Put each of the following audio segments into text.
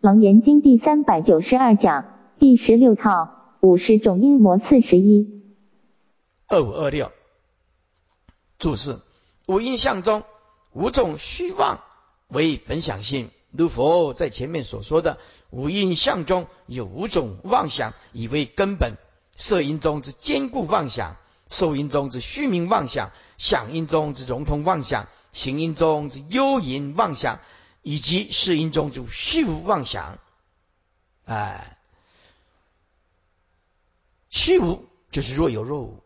楞严经第三百九十二讲第十六套五十种阴魔四十一二五二六注释五阴相中五种虚妄为本想性，如佛在前面所说的五阴相中有五种妄想以为根本，色阴中之坚固妄想，受阴中之虚名妄想，想阴中之融通妄想，行阴中之幽淫妄想。以及世因中就虚无妄想，哎，虚无就是若有若无，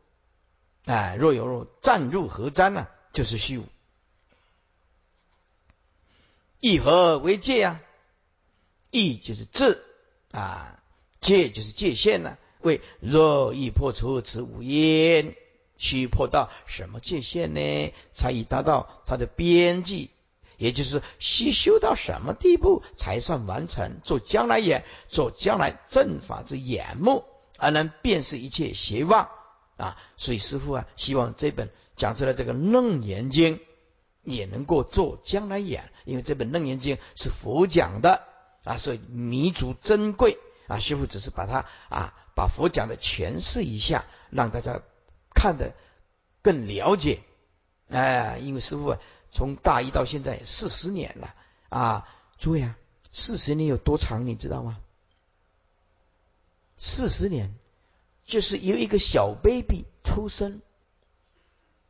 哎，若有若暂入何瞻呢？就是虚无。意何为界呀？意就是智啊，界就是界限呢。为若欲破除此五阴，需破到什么界限呢？才以达到它的边际。也就是需修到什么地步才算完成？做将来眼，做将来正法之眼目，而能辨识一切邪妄啊！所以师父啊，希望这本讲出来这个《楞严经》也能够做将来眼，因为这本《楞严经》是佛讲的啊，所以弥足珍贵啊！师父只是把它啊，把佛讲的诠释一下，让大家看得更了解。哎，因为师父。从大一到现在四十年了啊！诸位啊，四十年有多长？你知道吗？四十年就是由一个小 baby 出生，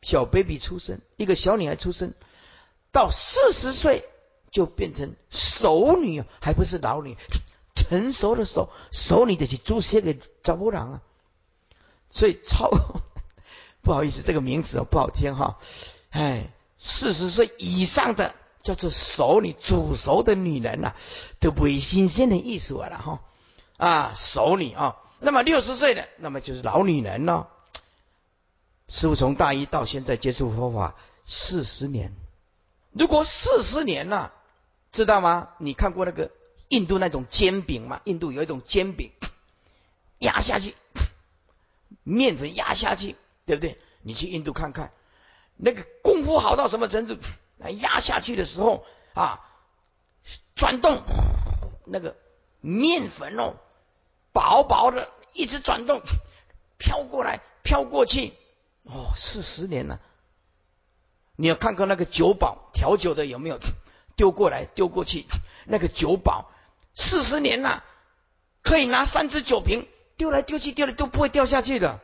小 baby 出生，一个小女孩出生，到四十岁就变成熟女，还不是老女，成熟的熟熟女的去注射给找不郎啊！所以超 不好意思，这个名词哦不好听哈，哎。四十岁以上的叫做熟女、煮熟的女人呐，都不新鲜的艺术了哈啊，熟女啊。那么六十岁的，那么就是老女人了。师傅从大一到现在接触佛法四十年，如果四十年了，知道吗？你看过那个印度那种煎饼吗？印度有一种煎饼，压下去，面粉压下去，对不对？你去印度看看。那个功夫好到什么程度？压下去的时候啊，转动那个面粉哦，薄薄的，一直转动，飘过来，飘过去。哦，四十年了。你要看看那个酒保调酒的有没有？丢过来，丢过去。那个酒保四十年了，可以拿三只酒瓶丢来丢去，丢了都不会掉下去的。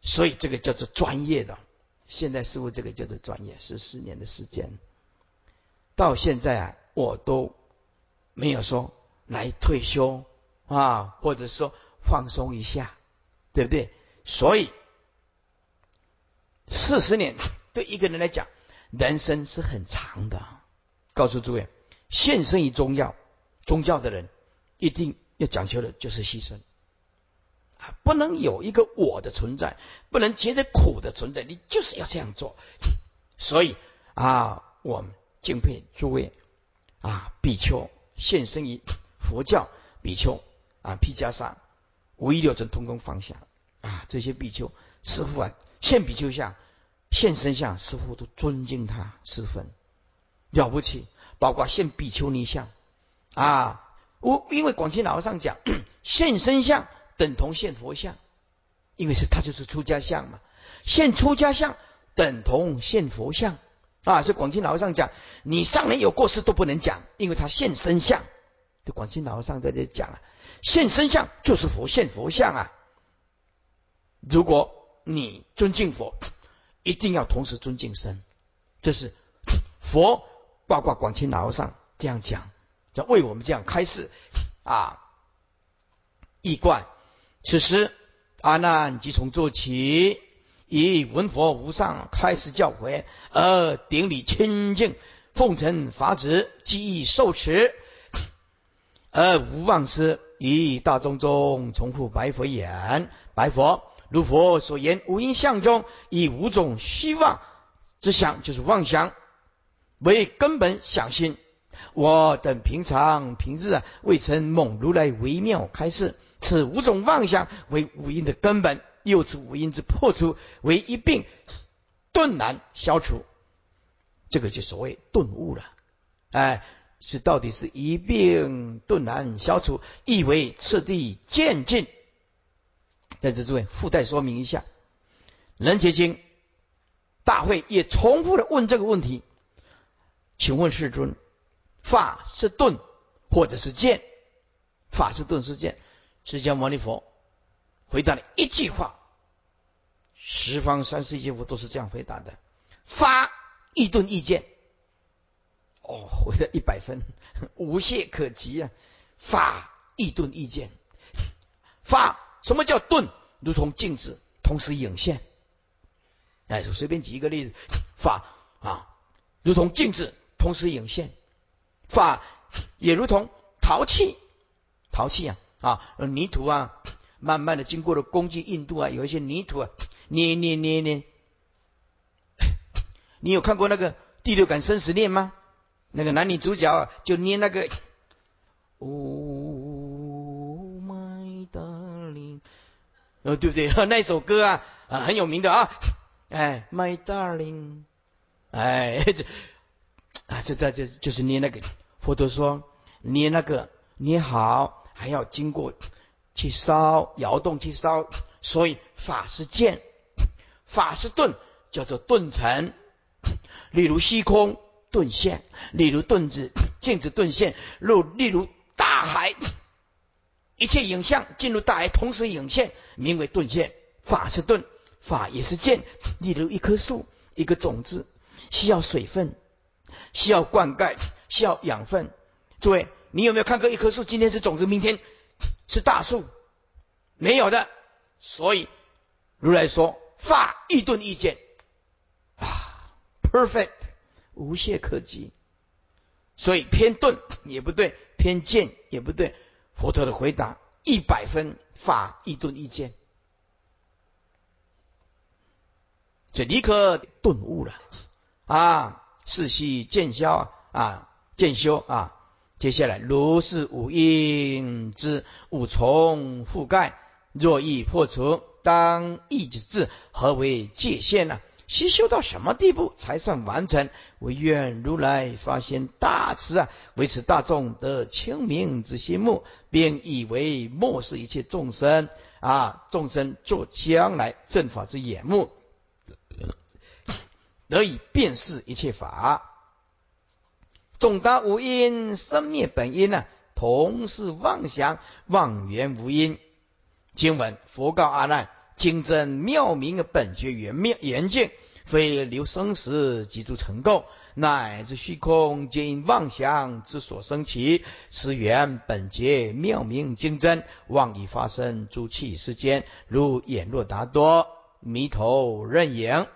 所以这个叫做专业的。现在师傅这个叫做专业，十四年的时间，到现在啊，我都没有说来退休啊，或者说放松一下，对不对？所以四十年对一个人来讲，人生是很长的。告诉诸位，献身于宗教，宗教的人一定要讲究的就是牺牲。啊不能有一个我的存在，不能觉得苦的存在，你就是要这样做。所以啊，我们敬佩诸位啊，比丘现身于佛教，比丘啊，毗迦萨五一六尊通通放下啊，这些比丘师傅啊，现比丘像，现身像，师傅都尊敬他十分了不起。包括现比丘尼像啊，我因为广清老和尚讲现身像。等同现佛像，因为是他就是出家相嘛。现出家相等同现佛像啊。所以广清老和尚讲，你上人有过失都不能讲，因为他现身相。这广清老和尚在这讲啊，现身相就是佛现佛像啊。如果你尊敬佛，一定要同时尊敬身。这是佛挂挂广清老和尚这样讲，要为我们这样开示啊，易观。此时，阿难即从做起，以闻佛无上开示教诲，而顶礼清净，奉承法旨，记忆受持，而无忘失。以大众中重复白佛言：白佛，如佛所言，无因相中以五种虚妄之想，就是妄想为根本想心。我等平常平日啊，未曾蒙如来微妙开示。此五种妄想为五阴的根本，又此五阴之破除为一病，顿难消除。这个就所谓顿悟了。哎，是到底是一病顿然消除，意为次第渐进。在这诸位附带说明一下，人结经大会也重复的问这个问题，请问世尊，法是顿或者是渐？法是顿是渐？释迦牟尼佛回答了一句话，十方三世一切佛都是这样回答的：法一顿一渐。哦，回了一百分，无懈可击啊！法一顿一渐，法什么叫顿？如同镜子同时影现。哎，就随便举一个例子，法啊，如同镜子同时影现，法也如同陶器，陶器啊啊，泥土啊，慢慢的经过了工具硬度啊，有一些泥土啊，捏捏捏捏。你有看过那个第六感生死恋吗？那个男女主角啊就捏那个，Oh my darling，呃，对不对？那首歌啊啊很有名的啊，哎，My darling，哎，啊，就在这就是捏那个。佛陀说捏那个捏好，还要经过去烧，窑洞去烧，所以法是剑，法是盾，叫做盾成。例如虚空。顿现，例如盾子、镜子顿现；如例如大海，一切影像进入大海，同时影现，名为顿现。法是盾，法也是剑。例如一棵树，一个种子需要水分，需要灌溉，需要养分。诸位，你有没有看过一棵树？今天是种子，明天 是大树？没有的。所以如来说，法一顿一见啊，perfect。无懈可击，所以偏钝也不对，偏见也不对。佛陀的回答一百分，法一顿一见，这立刻顿悟了啊！世系渐消啊，渐修啊。接下来如是五阴之五重覆盖，若欲破除，当意之至，何为界限呢？修修到什么地步才算完成？唯愿如来发现大慈啊，维持大众得清明之心目，便以为漠视一切众生啊，众生做将来正法之眼目，得以辨识一切法。总达无因生灭本因呢，同是妄想妄缘无因。经文佛告阿难。精真妙明的本觉圆妙圆净，非留生死即诸成垢，乃至虚空皆因妄想之所生起。此缘本觉妙明精真，妄以发生诸气世间，如眼若达多，迷头认影，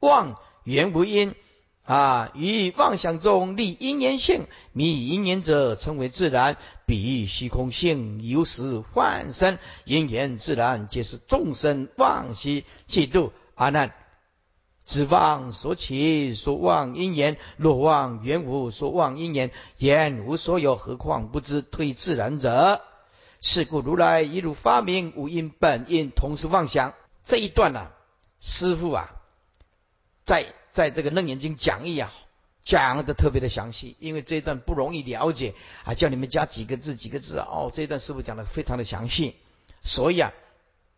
妄缘无因。啊！于妄想中立因缘性，迷因缘者称为自然；比喻虚空性，有时幻生因缘自然，皆是众生妄习嫉妒阿难。指妄所起，所妄因缘，若妄缘无，所妄因缘，言无所有，何况不知推自然者？是故如来一如发明无因本因，同时妄想。这一段呢，师父啊，在。在这个《楞严经》讲义啊，讲的特别的详细，因为这一段不容易了解啊，叫你们加几个字，几个字哦。这一段师傅讲的非常的详细，所以啊，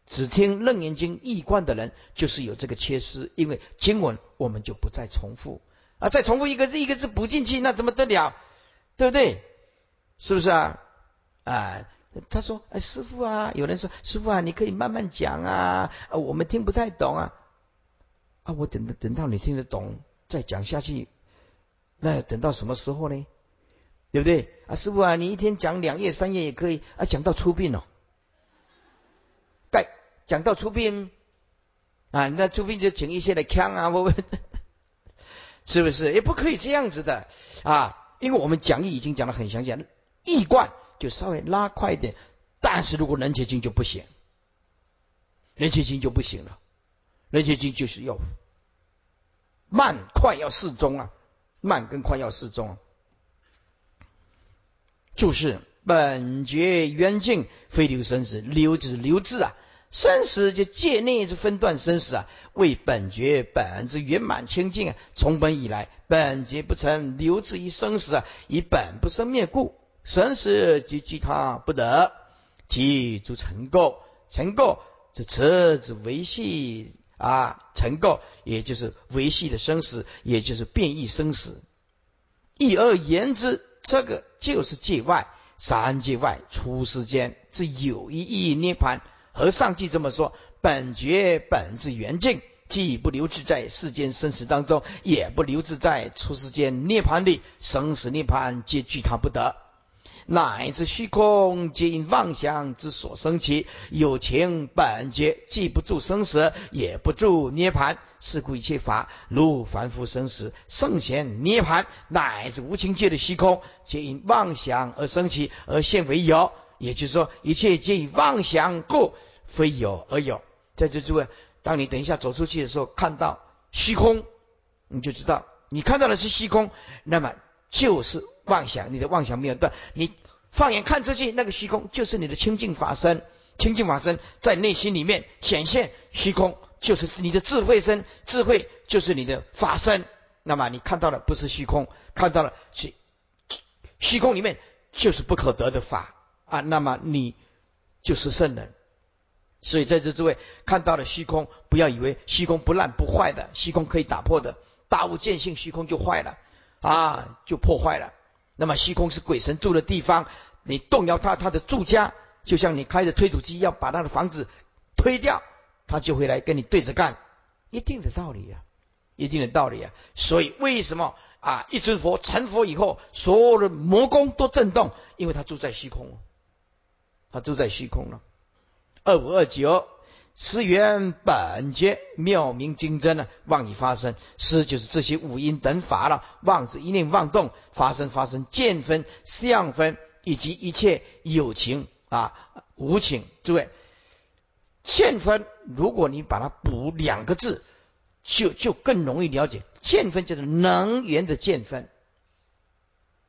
只听《楞严经》一贯的人就是有这个缺失，因为经文我们就不再重复啊，再重复一个字一个字补进去，那怎么得了？对不对？是不是啊？啊，他说：“哎，师傅啊，有人说师傅啊，你可以慢慢讲啊啊，我们听不太懂啊。”啊，我等等到你听得懂再讲下去，那等到什么时候呢？对不对？啊，师傅啊，你一天讲两页三页也可以啊，讲到出殡哦，该讲到出殡啊，那出殡就请一些来看啊，我 是不是？也不可以这样子的啊，因为我们讲义已经讲的很详细，易贯就稍微拉快一点，但是如果能结经就不行，人结经就不行了。人结经就是要慢快要适中啊，慢跟快要适中啊。注释：本觉圆净，非流生死。流就是流字啊，生死就界内之分段生死啊，为本觉本之圆满清净啊，从本以来本觉不曾留置于生死啊，以本不生灭故，生死即居他不得，即诸尘垢，尘垢是车子维系啊，尘垢也就是维系的生死，也就是变异生死。一而言之，这个就是界外三界外出世间之有一义涅槃。和上句这么说：本觉本自圆净，既不留滞在世间生死当中，也不留滞在出世间涅槃里，生死涅槃皆具他不得。乃至虚空皆因妄想之所生起，有情本觉既不住生死，也不住涅盘。是故一切法如凡夫生死、圣贤涅盘，乃至无情界的虚空，皆因妄想而生起，而现为有。也就是说，一切皆以妄想故，非有而有。在这诸位，当你等一下走出去的时候，看到虚空，你就知道你看到的是虚空，那么就是妄想，你的妄想没有断。你放眼看出去，那个虚空就是你的清净法身，清净法身在内心里面显现，虚空就是你的智慧身，智慧就是你的法身。那么你看到的不是虚空，看到了虚虚空里面就是不可得的法。啊，那么你就是圣人，所以在这诸位看到了虚空，不要以为虚空不烂不坏的，虚空可以打破的，大物见性，虚空就坏了啊，就破坏了。那么虚空是鬼神住的地方，你动摇他，他的住家，就像你开着推土机要把他的房子推掉，他就会来跟你对着干，一定的道理呀，一定的道理啊。所以为什么啊，一尊佛成佛以后，所有的魔宫都震动，因为他住在虚空。他住在虚空了。二五二九，十缘本觉妙明精真呢，妄已发生，是就是这些五音等法了。妄是一念妄动发生，发生见分、相分以及一切有情啊、无情。诸位，见分，如果你把它补两个字，就就更容易了解。见分就是能缘的见分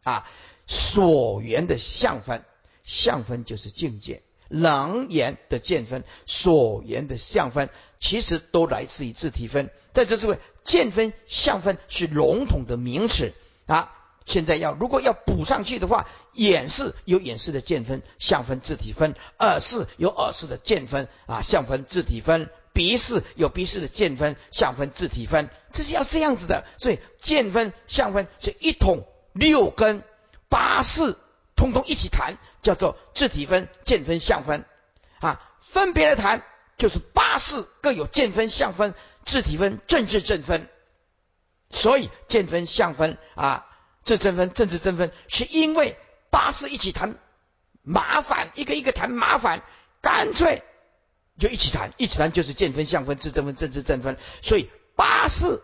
啊，所缘的相分。相分就是境界，能言的见分，所言的相分，其实都来自于自体分。在这诸位，见分、相分是笼统的名词啊。现在要如果要补上去的话，眼是有眼视的见分、相分、自体分；耳是有耳视的见分啊，相分、自体分；鼻是有鼻视的见分、相分、自体分。这是要这样子的，所以见分、相分是一统六根八识。通通一起谈，叫做自体分、见分、相分啊，分别的谈就是八识各有见分、相分、自体分、政治正分。所以见分、相分啊，自正分、政治正分，是因为八识一起谈麻烦，一个一个谈麻烦，干脆就一起谈，一起谈就是见分、相分、自正分、政治正分。所以八识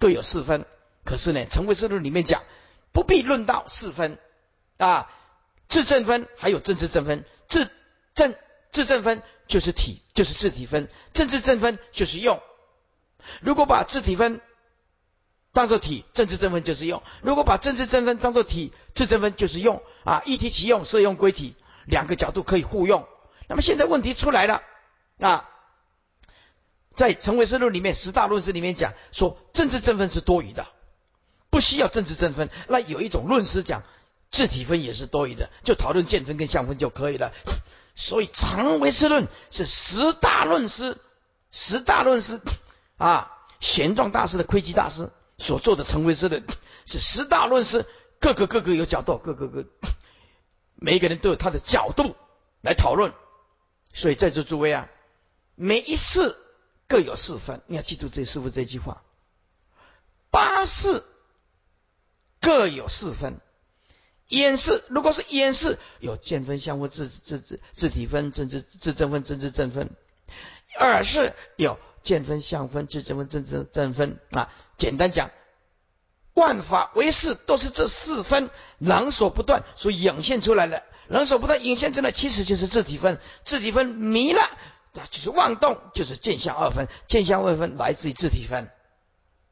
各有四分，可是呢，《成为思路》里面讲不必论到四分啊。自正分还有政治正分，自正自正分就是体，就是自体分；政治正分就是用。如果把自体分当做体，政治正分就是用；如果把政治正分当做体，自正分就是用。啊，一体其用，色用归体，两个角度可以互用。那么现在问题出来了啊，在《成为思论》里面十大论师里面讲说，政治正分是多余的，不需要政治正分。那有一种论师讲。自体分也是多余的，就讨论见分跟相分就可以了。所以常唯识论是十大论师，十大论师啊，玄奘大师的窥基大师所做的成唯识论是十大论师，各个各个有角度，各个各每一个人都有他的角度来讨论。所以在座诸位啊，每一世各有四分，你要记住这师傅这句话：八世各有四分。演示，如果是演示，有见分、相分、自自自自体分、政治自正分、政治正分；二是有见分、相分、自正分、政治正分啊。简单讲，万法唯识都是这四分能所不断所涌现出来的，能所不断涌现出来，其实就是自体分。自体分迷了，那就是妄动，就是见相二分。见相二分来自于自体分。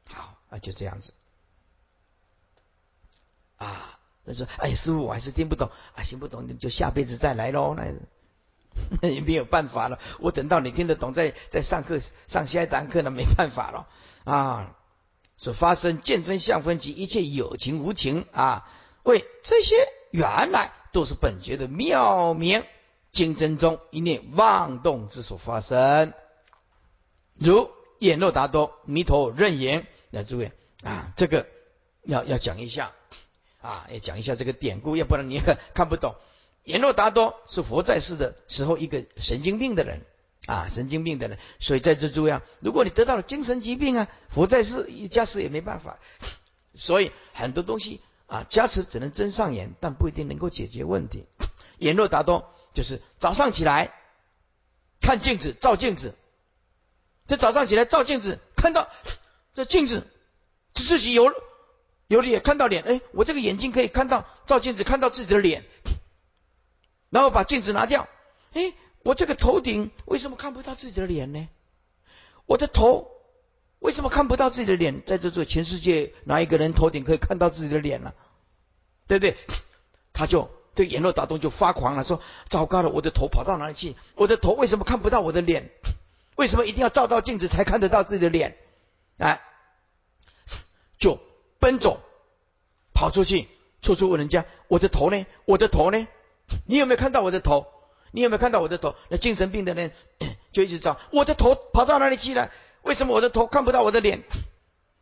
好，那就这样子啊。他说：“哎，师傅，我还是听不懂啊，听不懂你就下辈子再来喽。”那 也没有办法了。我等到你听得懂，再再上课上下一堂课呢，没办法了啊。所发生见分相分及一切有情无情啊，为这些原来都是本觉的妙明精真中一念妄动之所发生，如眼若达多弥陀任言。那诸位啊，这个要要讲一下啊，要讲一下这个典故，要不然你 看不懂。眼若达多是佛在世的时候一个神经病的人啊，神经病的人。所以在这诸位啊，如果你得到了精神疾病啊，佛在世加持也没办法。所以很多东西啊，加持只能睁上眼，但不一定能够解决问题。眼若达多就是早上起来看镜子，照镜子。这早上起来照镜子，看到。这镜子，自己有有脸看到脸，哎，我这个眼睛可以看到照镜子看到自己的脸，然后把镜子拿掉，哎，我这个头顶为什么看不到自己的脸呢？我的头为什么看不到自己的脸？在这座全世界哪一个人头顶可以看到自己的脸呢？对不对？他就对眼若打动就发狂了，说：糟糕了，我的头跑到哪里去？我的头为什么看不到我的脸？为什么一定要照到镜子才看得到自己的脸？哎，就奔走，跑出去，处处问人家：“我的头呢？我的头呢？你有没有看到我的头？你有没有看到我的头？”那精神病的人 就一直找我的头跑到哪里去了？为什么我的头看不到我的脸？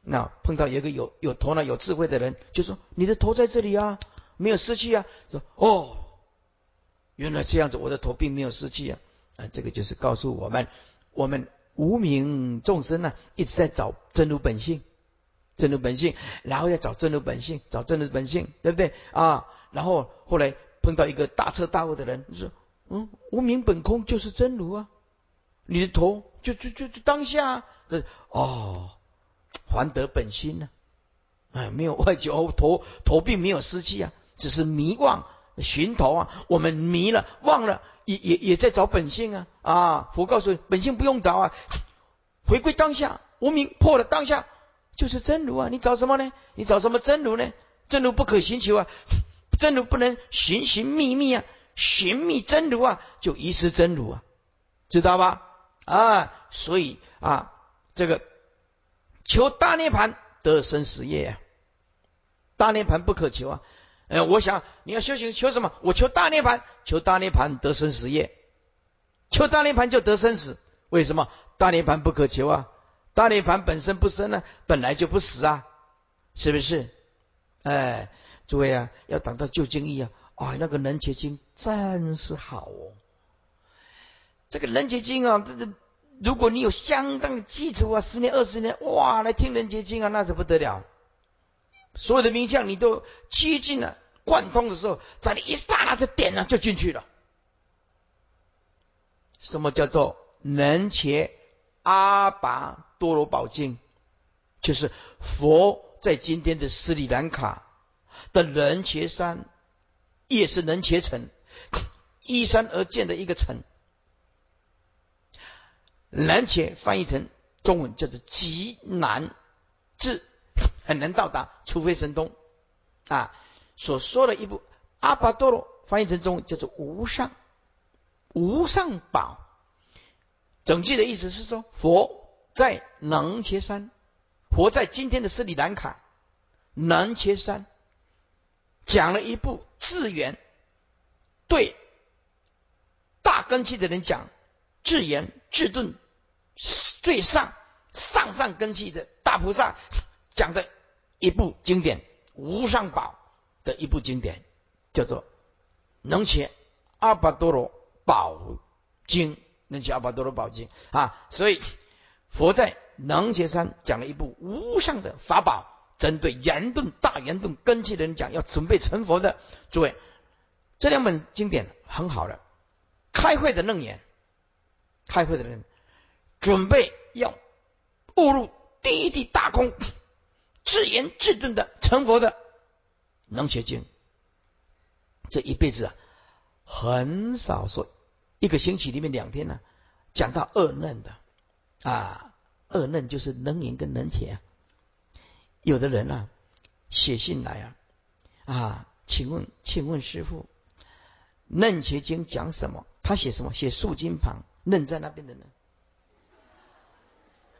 那碰到一个有有头脑、有智慧的人，就说：“你的头在这里啊，没有失去啊。”说：“哦，原来这样子，我的头并没有失去啊。”啊，这个就是告诉我们，我们。无名众生呢，一直在找真如本性，真如本性，然后要找真如本性，找真如本性，对不对啊？然后后来碰到一个大彻大悟的人，说：“嗯，无名本空就是真如啊，你的头就就就就当下，啊这哦，还得本心呢，哎，没有外求，头头并没有失去啊，只是迷妄寻头啊，我们迷了，忘了。”也也也在找本性啊啊！佛告诉你，本性不用找啊，回归当下，无名破了当下就是真如啊！你找什么呢？你找什么真如呢？真如不可寻求啊，真如不能寻寻觅觅啊，寻觅真如啊，就遗失真如啊，知道吧？啊，所以啊，这个求大涅盘得生死业啊，大涅盘不可求啊。哎，我想你要修行求什么？我求大涅盘，求大涅盘得生死业，求大涅盘就得生死。为什么大涅盘不可求啊？大涅盘本身不生呢，本来就不死啊，是不是？哎，诸位啊，要等到旧经义啊，啊，那个人结经真是好哦。这个人结经啊，这这，如果你有相当的基础啊，十年二十年，哇，来听人结经啊，那就不得了。所有的名相你都接近了贯通的时候，在你一刹那就点了就进去了。什么叫做能切阿拔多罗宝经？就是佛在今天的斯里兰卡的人切山，也是人切城，依山而建的一个城。人切翻译成中文叫做极难至。很难到达，除非神通啊！所说的一部阿巴多罗翻译成中文叫做无上无上宝。整句的意思是说，佛在能切山，佛在今天的斯里兰卡能切山，讲了一部智言，对大根器的人讲智言智顿最上上上根器的大菩萨讲的。一部经典《无上宝》的一部经典，叫做《能切阿巴多罗宝经》。能切阿巴多罗宝经啊，所以佛在能切山讲了一部无上的法宝，针对严顿大严顿根器的人讲，要准备成佛的诸位，这两本经典很好的。开会的楞严，开会的人准备要误入第一地大空。自言自顿的成佛的能学经，这一辈子啊，很少说一个星期里面两天呢，讲到二嫩的啊，二嫩就是能言跟能铁啊。有的人啊，写信来啊啊，请问请问师傅，嫩学经讲什么？他写什么？写竖金旁，愣在那边的人。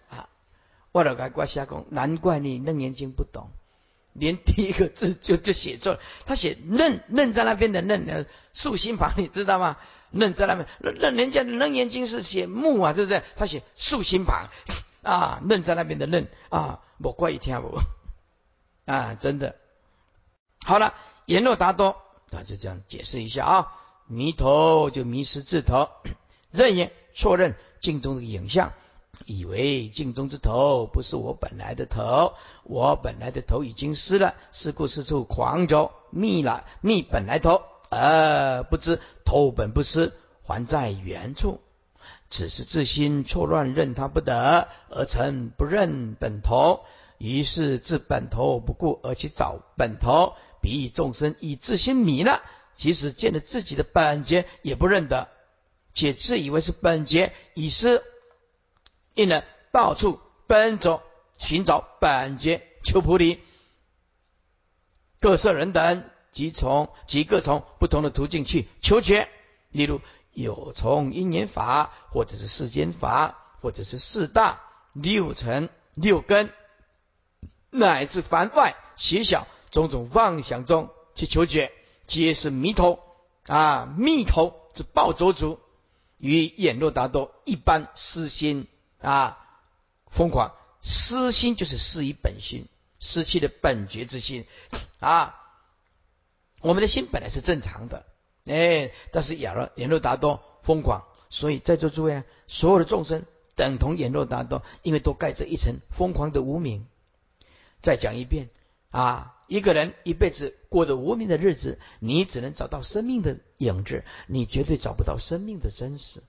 啊，我老该怪瞎讲，难怪你楞严经不懂，连第一个字就就写错了。他写愣愣在那边的愣，竖心旁，你知道吗？愣在那边，愣人家的楞严经是写木啊，对不对？他写竖心旁 啊，愣在那边的愣啊，我怪一天不 啊，真的。好了，言若达多，那就这样解释一下啊。迷头就迷失字头，认也错认镜中的影像，以为镜中之头不是我本来的头，我本来的头已经失了，是故四处狂走，觅了觅本来头，而不知头本不失，还在原处。此时自心错乱，认他不得，而成不认本头，于是自本头不顾，而去找本头。比喻众生以自心迷了。即使见了自己的本觉也不认得，且自以为是本觉已失，因而到处奔走寻找本觉求菩提。各色人等即从即各从不同的途径去求觉，例如有从因缘法，或者是世间法，或者是四大六尘六根，乃至凡外邪小种种妄想中去求觉。皆是迷头啊！迷头之暴走族，与眼若达多一般私心啊，疯狂私心就是失于本心，失去了本觉之心啊。我们的心本来是正常的，哎，但是眼若眼若达多疯狂，所以在座诸位啊，所有的众生等同眼若达多，因为都盖着一层疯狂的无名。再讲一遍啊。一个人一辈子过着无名的日子，你只能找到生命的影子，你绝对找不到生命的真实，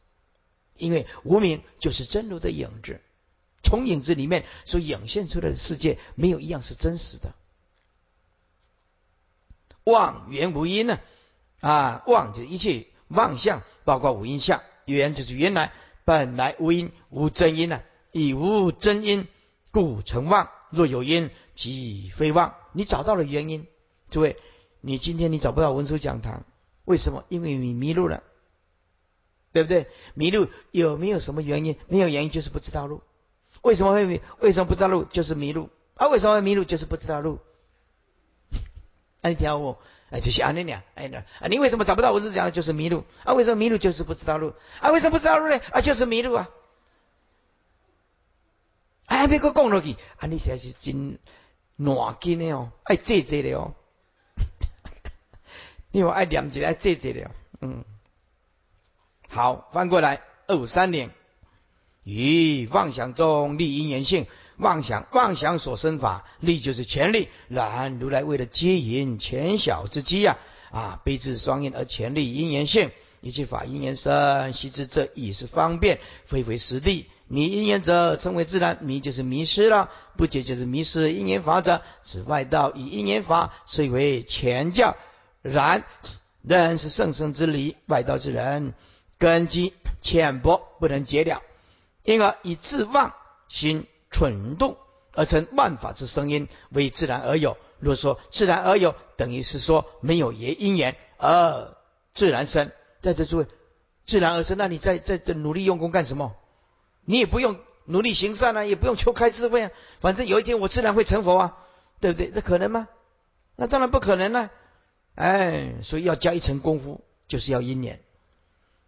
因为无名就是真如的影子，从影子里面所涌现出来的世界，没有一样是真实的。妄缘无因呢？啊，妄就是一切妄相，包括五阴相；缘就是原来本来无因无真因呢，以无真因故成妄。若有因，即非妄。你找到了原因，诸位，你今天你找不到文殊讲堂，为什么？因为你迷路了，对不对？迷路有没有什么原因？没有原因就是不知道路。为什么会迷？为什么不知道路？就是迷路。啊，为什么会迷路？就是不知道路。啊，你听我，哎，就是安尼俩，哎那啊，你为什么找不到我是讲的？就是迷路。啊，为什么迷路？就是不知道路。啊，为什么不知道路呢？啊，就是迷路啊。哎，别个讲落去，啊，你实在是真。暖筋的哦，爱坐坐的哦，因为爱念起来坐坐的哦，嗯，好，翻过来二五三年，于妄想中立因缘性，妄想妄想所生法力就是权力，然如来为了接引浅小之机呀，啊，悲智双因而权力因缘性，一切法因缘生，悉知这已是方便，非为实地。迷因缘者称为自然，迷就是迷失了，不解就是迷失因缘法者。此外道以因缘法虽为前教，然仍是圣生之理。外道之人根基浅薄，不能解了，因而以自妄心蠢动而成万法之声音为自然而有。若说自然而有，等于是说没有也因缘而自然生。在这诸位，自然而生，那你在在这努力用功干什么？你也不用努力行善啊，也不用求开智慧啊，反正有一天我自然会成佛啊，对不对？这可能吗？那当然不可能了。哎，所以要加一层功夫，就是要因缘。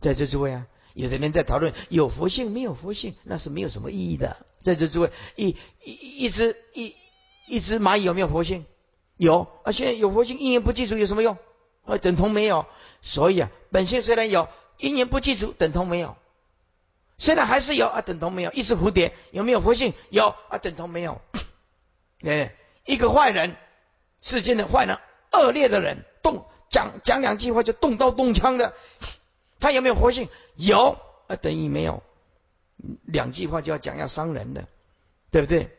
在这诸位啊，有的人在讨论有佛性没有佛性，那是没有什么意义的。在这诸位，一一一只一一只蚂蚁有没有佛性？有啊，现在有佛性，因缘不记住有什么用？啊，等同没有。所以啊，本性虽然有，因缘不记住，等同没有。虽然还是有啊，等同没有。一只蝴蝶有没有佛性？有啊，等同没有。哎，一个坏人，世间的坏人、恶劣的人，动讲讲两句话就动刀动枪的，他有没有活性？有啊，等于没有。两句话就要讲要伤人的，对不对？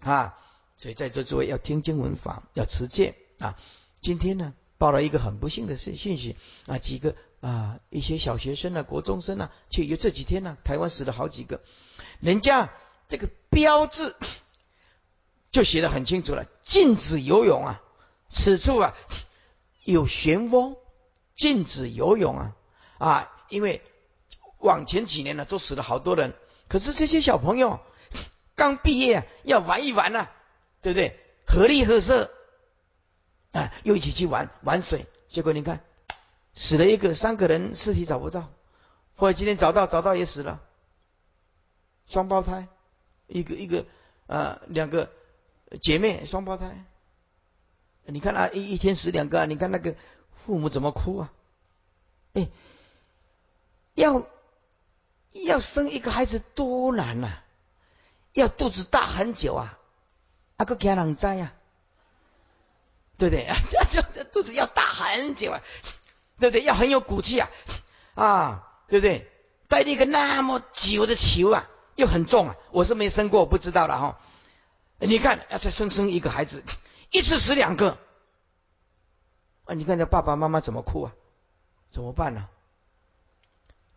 啊，所以在座诸位要听经闻法，要持戒啊。今天呢，报了一个很不幸的信信息啊，几个。啊，一些小学生啊，国中生啊，就有这几天呢，台湾死了好几个。人家这个标志就写的很清楚了，禁止游泳啊，此处啊有旋风，禁止游泳啊，啊因为往前几年呢，都死了好多人。可是这些小朋友刚毕业，要玩一玩呢，对不对？合力合色，啊，又一起去玩玩水。结果你看，死了一个，三个人尸体找不到，或者今天找到，找到也死了，双胞胎，一个一个啊，两个姐妹双胞胎。你看啊，一一天死两个，你看那个父母怎么哭啊？哎，要要生一个孩子多难呐！要肚子大很久啊，啊个给人灾呀，对不对？这这肚子要大很久啊，对不对？要很有骨气啊，啊，对不对？带一个那么久的球啊，又很重啊，我是没生过，不知道了哈。你看，要再生生一个孩子。一次死两个，啊！你看这爸爸妈妈怎么哭啊？怎么办呢？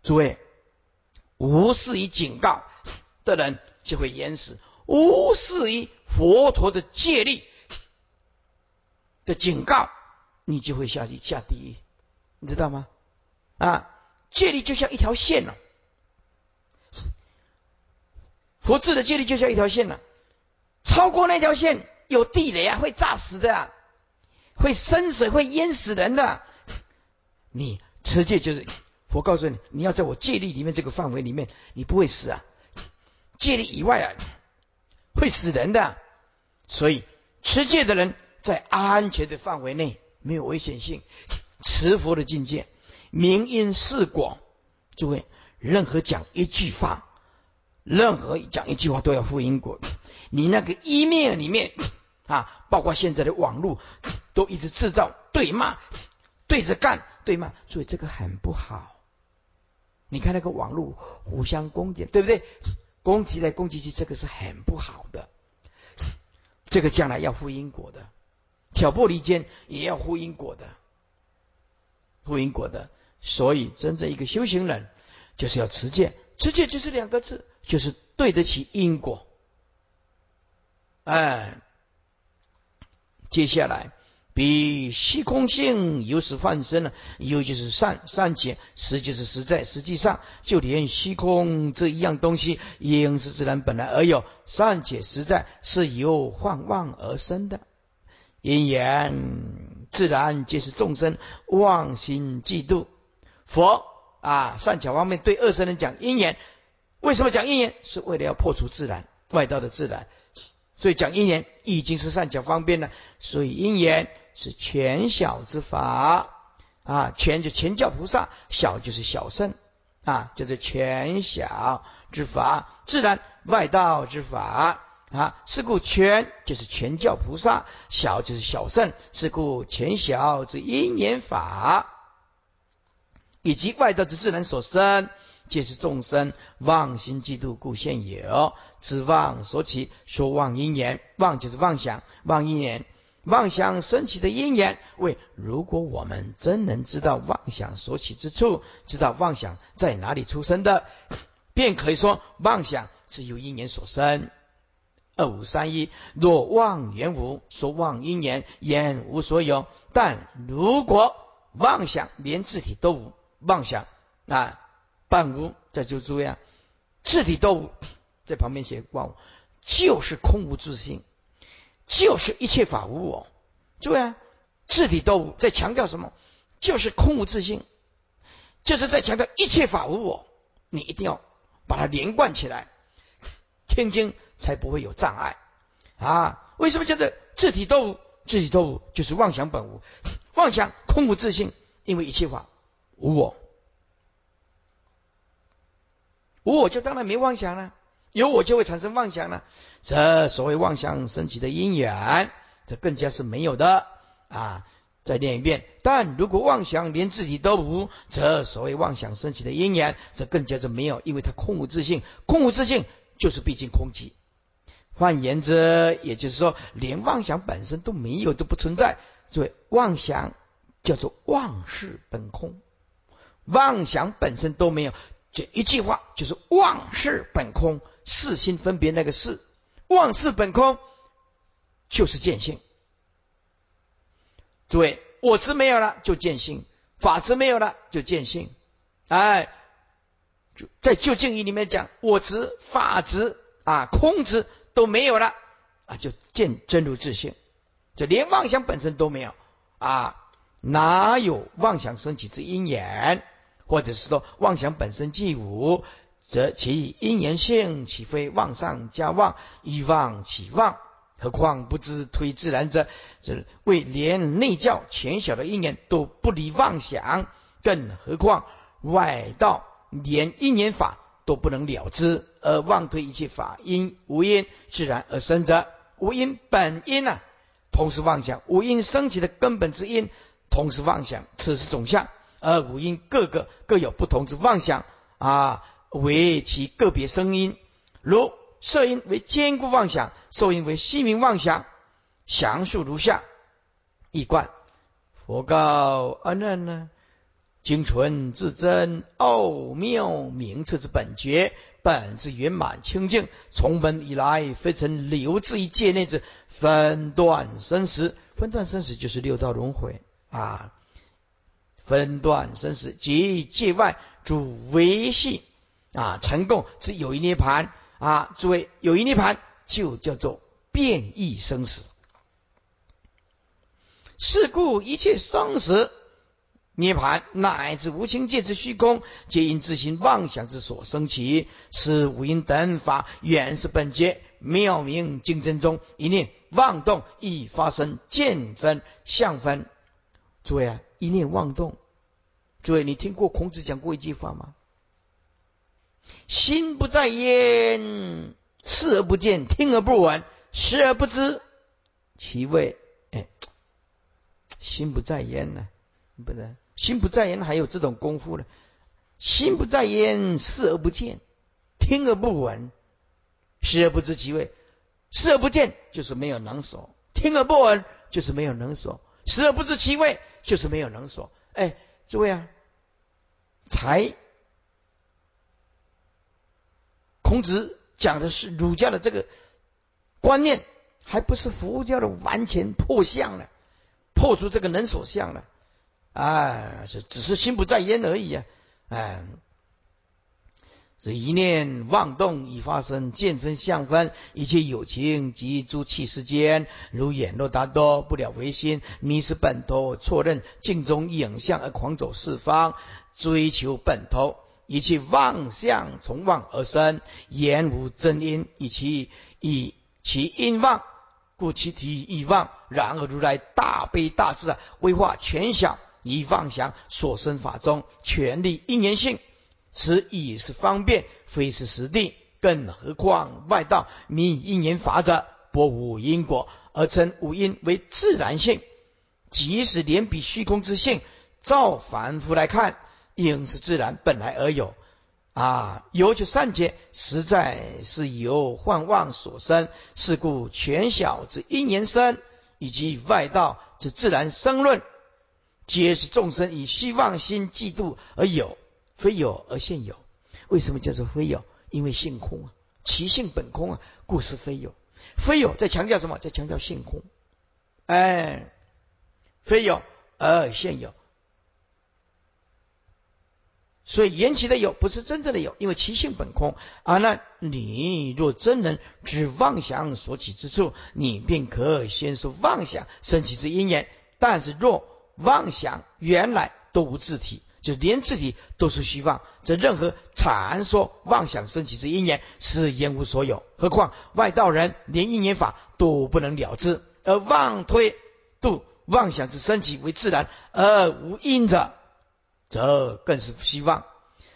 诸位，无视于警告的人就会淹死；无视于佛陀的戒律的警告，你就会下去下地狱，你知道吗？啊！戒律就像一条线了，佛制的戒律就像一条线了，超过那条线。有地雷啊，会炸死的啊，会深水，会淹死人的。你持戒就是佛告诉你，你要在我戒律里面这个范围里面，你不会死啊。戒律以外啊，会死人的。所以持戒的人在安全的范围内，没有危险性。持佛的境界，明因事果。诸位，任何讲一句话，任何讲一句话都要负因果。你那个一面里面。啊，包括现在的网络，都一直制造对骂、对着干、对骂，所以这个很不好。你看那个网络互相攻击，对不对？攻击来攻击去，这个是很不好的。这个将来要负因果的，挑拨离间也要负因果的，负因果的。所以，真正一个修行人，就是要持戒，持戒就是两个字，就是对得起因果。哎。接下来，比虚空性有时幻生呢，有就是善善解，实就是实在。实际上，就连虚空这一样东西，应是自然本来而有，善解实在是由幻妄而生的。因缘自然皆是众生妄心嫉妒。佛啊，善巧方面对二圣人讲因缘，为什么讲因缘？是为了要破除自然外道的自然。所以讲因缘已经是善巧方便了，所以因缘是全小之法。啊，全就全教菩萨，小就是小圣。啊，叫做全小之法，自然外道之法。啊，是故全就是全教菩萨，小就是小圣，是故全小之因缘法，以及外道之自然所生。皆是众生妄心嫉妒故现有，自妄所起，说妄因缘，妄就是妄想，妄因缘，妄想升起的因缘。为如果我们真能知道妄想所起之处，知道妄想在哪里出生的，便可以说妄想是由因缘所生。二五三一，若妄缘无，说妄因缘，言无所有。但如果妄想连自体都无，妄想啊。半无，这就注意啊，自体都无，在旁边写妄，就是空无自性，就是一切法无我。注意啊，自体都无，在强调什么？就是空无自性，就是在强调一切法无我。你一定要把它连贯起来，听经才不会有障碍啊！为什么叫做自体都无？自体都无就是妄想本无，妄想空无自性，因为一切法无我。无我就当然没妄想了，有我就会产生妄想了。这所谓妄想升起的因缘，这更加是没有的啊！再念一遍。但如果妄想连自己都无，这所谓妄想升起的因缘，这更加是没有，因为它空无自性。空无自性就是毕竟空寂。换言之，也就是说，连妄想本身都没有，都不存在。所以妄想叫做妄事本空，妄想本身都没有。这一句话就是妄事本空，四心分别那个四，妄事本空就是见性。诸位，我执没有了就见性，法执没有了就见性哎，就在旧经义里面讲，我执、法执啊、空执都没有了啊，就见真如自性，就连妄想本身都没有啊，哪有妄想升起之因缘？或者是说妄想本身即无，则其因缘性岂非妄上加妄，欲妄起妄？何况不知推自然者，这为连内教浅小的因缘都不离妄想，更何况外道连因缘法都不能了知，而妄推一切法因无因自然而生者，无因本因啊，同时妄想无因升起的根本之因，同时妄想，此是总相。而五音各个各有不同之妄想啊，为其个别声音，如色音为坚固妄想，受音为细明妄想。详述如下：一观佛告阿难呢，精纯至真奥妙名次之本觉，本自圆满清净，从本以来非曾留置于界内之分段生死。分段生死就是六道轮回啊。分段生死及界外主维系啊，成共是有一涅盘啊，诸位有一涅盘就叫做变异生死。是故一切生死涅盘乃至无情界之虚空，皆因自心妄想之所生起。是无因等法原是本觉妙明竞争中一念妄动，亦发生见分相分。诸位啊，一念妄动。诸位，你听过孔子讲过一句话吗？心不在焉，视而不见，听而不闻，食而不知其味。哎，心不在焉呢？不是，心不在焉还有这种功夫呢。心不在焉，视而不见，听而不闻，食而不知其味。视而不见就是没有能所，听而不闻就是没有能所，食而不知其味就是没有能所。哎。诸位啊，才孔子讲的是儒家的这个观念，还不是佛教的完全破相了，破除这个能所相了，啊，是只是心不在焉而已啊，哎。这一念妄动已发生，见分相分，一切有情及诸气世间，如眼若达多，不了唯心，迷失本头，错认镜中影像而狂走四方，追求本头，以其妄相从妄而生，言无真因，以其以其因妄，故其体亦妄。然而如来大悲大智啊，威化全小，以妄想所生法中，权力因缘性。此已是方便，非是实地。更何况外道迷因缘法者，不无因果，而称无因为自然性。即使连比虚空之性，照凡夫来看，应是自然本来而有。啊，有就善解，实在是由幻妄所生。是故全小之因缘生，以及外道之自然生论，皆是众生以虚妄心嫉妒而有。非有而现有，为什么叫做非有？因为性空啊，其性本空啊，故是非有。非有在强调什么？在强调性空。哎，非有而现有，所以缘起的有不是真正的有，因为其性本空。啊，那你若真能知妄想所起之处，你便可先说妄想生起之因缘。但是若妄想原来都无自体。就连自体都是虚妄，这任何阐说妄想升起之因缘是言无所有，何况外道人连因缘法都不能了知，而妄推度妄想之升起为自然而无因者，则更是希望。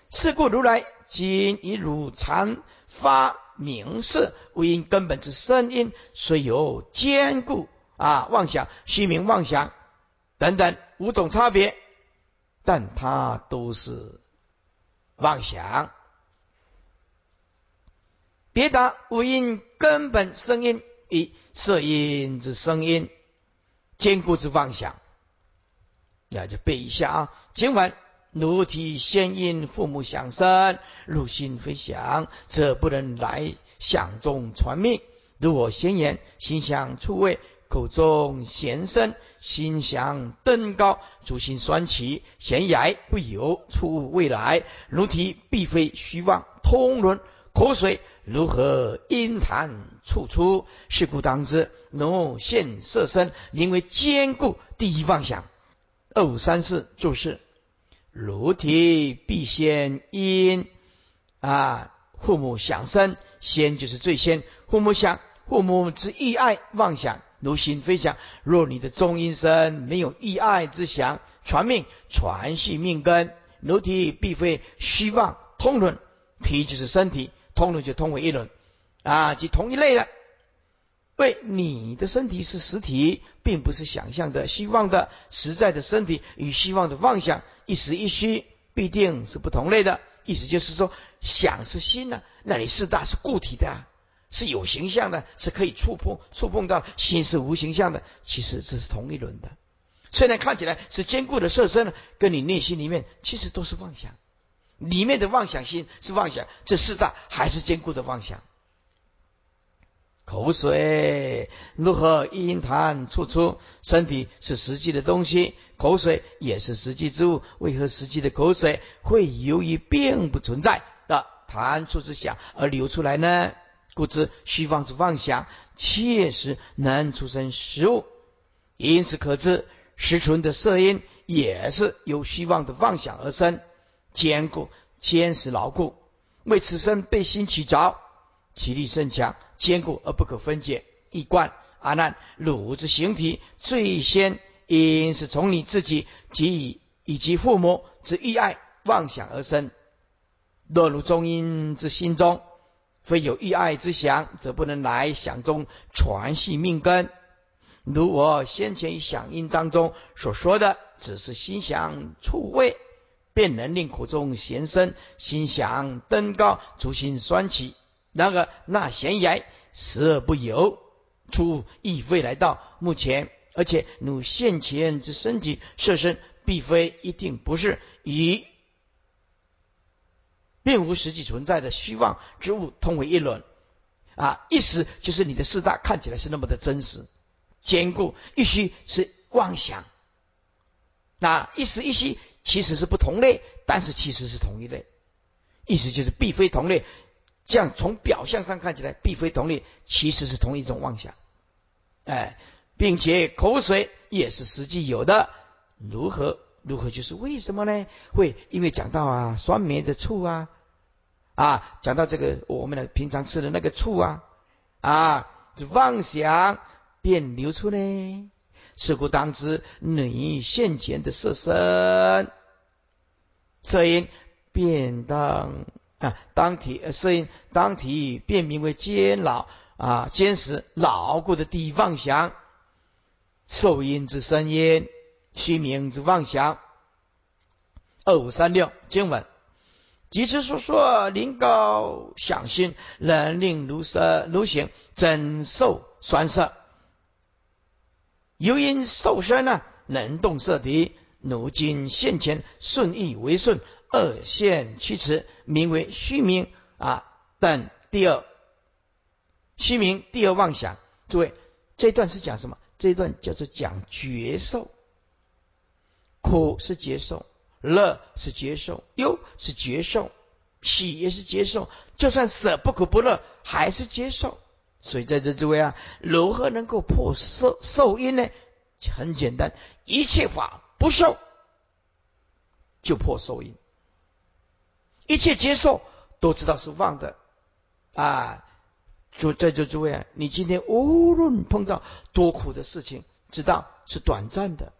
是故如来今以汝禅发明示为因根本之声音，虽有坚固啊妄想虚名妄想等等五种差别。但它都是妄想，别答无因根本声音一色音之声音坚固之妄想，那就背一下啊。今晚奴体先因父母想生，入心非想，则不能来想中传命。如我先言，心想出位，口中弦声，心想登高，足心酸起，悬崖不由，出未来，如体必非虚妄，通轮口水如何因痰处出？是故当知，奴现色身，名为坚固第一妄想。二五三四注释：如体必先阴啊，父母想生，先就是最先，父母想。父母之意爱妄想，如心非想。若你的中阴身没有意爱之想，传命传系命根，如体必非虚妄通轮。体就是身体，通轮就通为一轮啊，即同一类的。为你的身体是实体，并不是想象的、希望的。实在的身体与希望的妄想，一实一虚，必定是不同类的。意思就是说，想是心呢，那你四大是固体的。是有形象的，是可以触碰、触碰到；心是无形象的，其实这是同一轮的。虽然看起来是坚固的色身呢，跟你内心里面其实都是妄想，里面的妄想心是妄想，这四大还是坚固的妄想。口水如何阴痰出出？身体是实际的东西，口水也是实际之物。为何实际的口水会由于并不存在的痰出之想而流出来呢？故知虚妄之妄想，切实能出生实物。因此可知，实存的色音也是由虚妄的妄想而生，坚固、坚实、牢固。为此生被心起着，其力甚强，坚固而不可分解。一观阿难，汝之形体最先因是从你自己及以及父母之欲爱妄想而生。若如中阴之心中。非有欲爱之想，则不能来想中传系命根。如我先前响应当中所说的，只是心想触味，便能令口中咸生，心想登高，足心酸起。然而那悬崖时而不由，出亦未来到目前，而且汝现前之身体设身，必非一定不是以。并无实际存在的虚妄之物，通为一轮啊！意思就是你的四大看起来是那么的真实、坚固，一虚是妄想。那一实一虚其实是不同类，但是其实是同一类。意思就是必非同类，这样从表象上看起来必非同类，其实是同一种妄想。哎，并且口水也是实际有的，如何如何就是为什么呢？会因为讲到啊，酸梅的醋啊。啊，讲到这个，我们的平常吃的那个醋啊，啊，就妄想便流出呢。是故当知，你现前的色身，色音便当啊，当体色音当体便名为坚牢啊，坚实牢固的地妄想，受音之声音，虚名之妄想。二五三六经文。即是所说，灵高想心，能令如色如形，真受酸涩。由因受身呢，能动色体，如今现前顺意为顺，二现其词，名为虚名啊。等第二虚名，第二妄想。诸位，这段是讲什么？这段叫做讲觉受，苦是接受。乐是接受，忧是接受，喜也是接受。就算舍不苦不乐，还是接受。所以在这诸位啊，如何能够破受受因呢？很简单，一切法不受，就破受因；一切接受，都知道是妄的啊。就在这诸位啊，你今天无论碰到多苦的事情，知道是短暂的。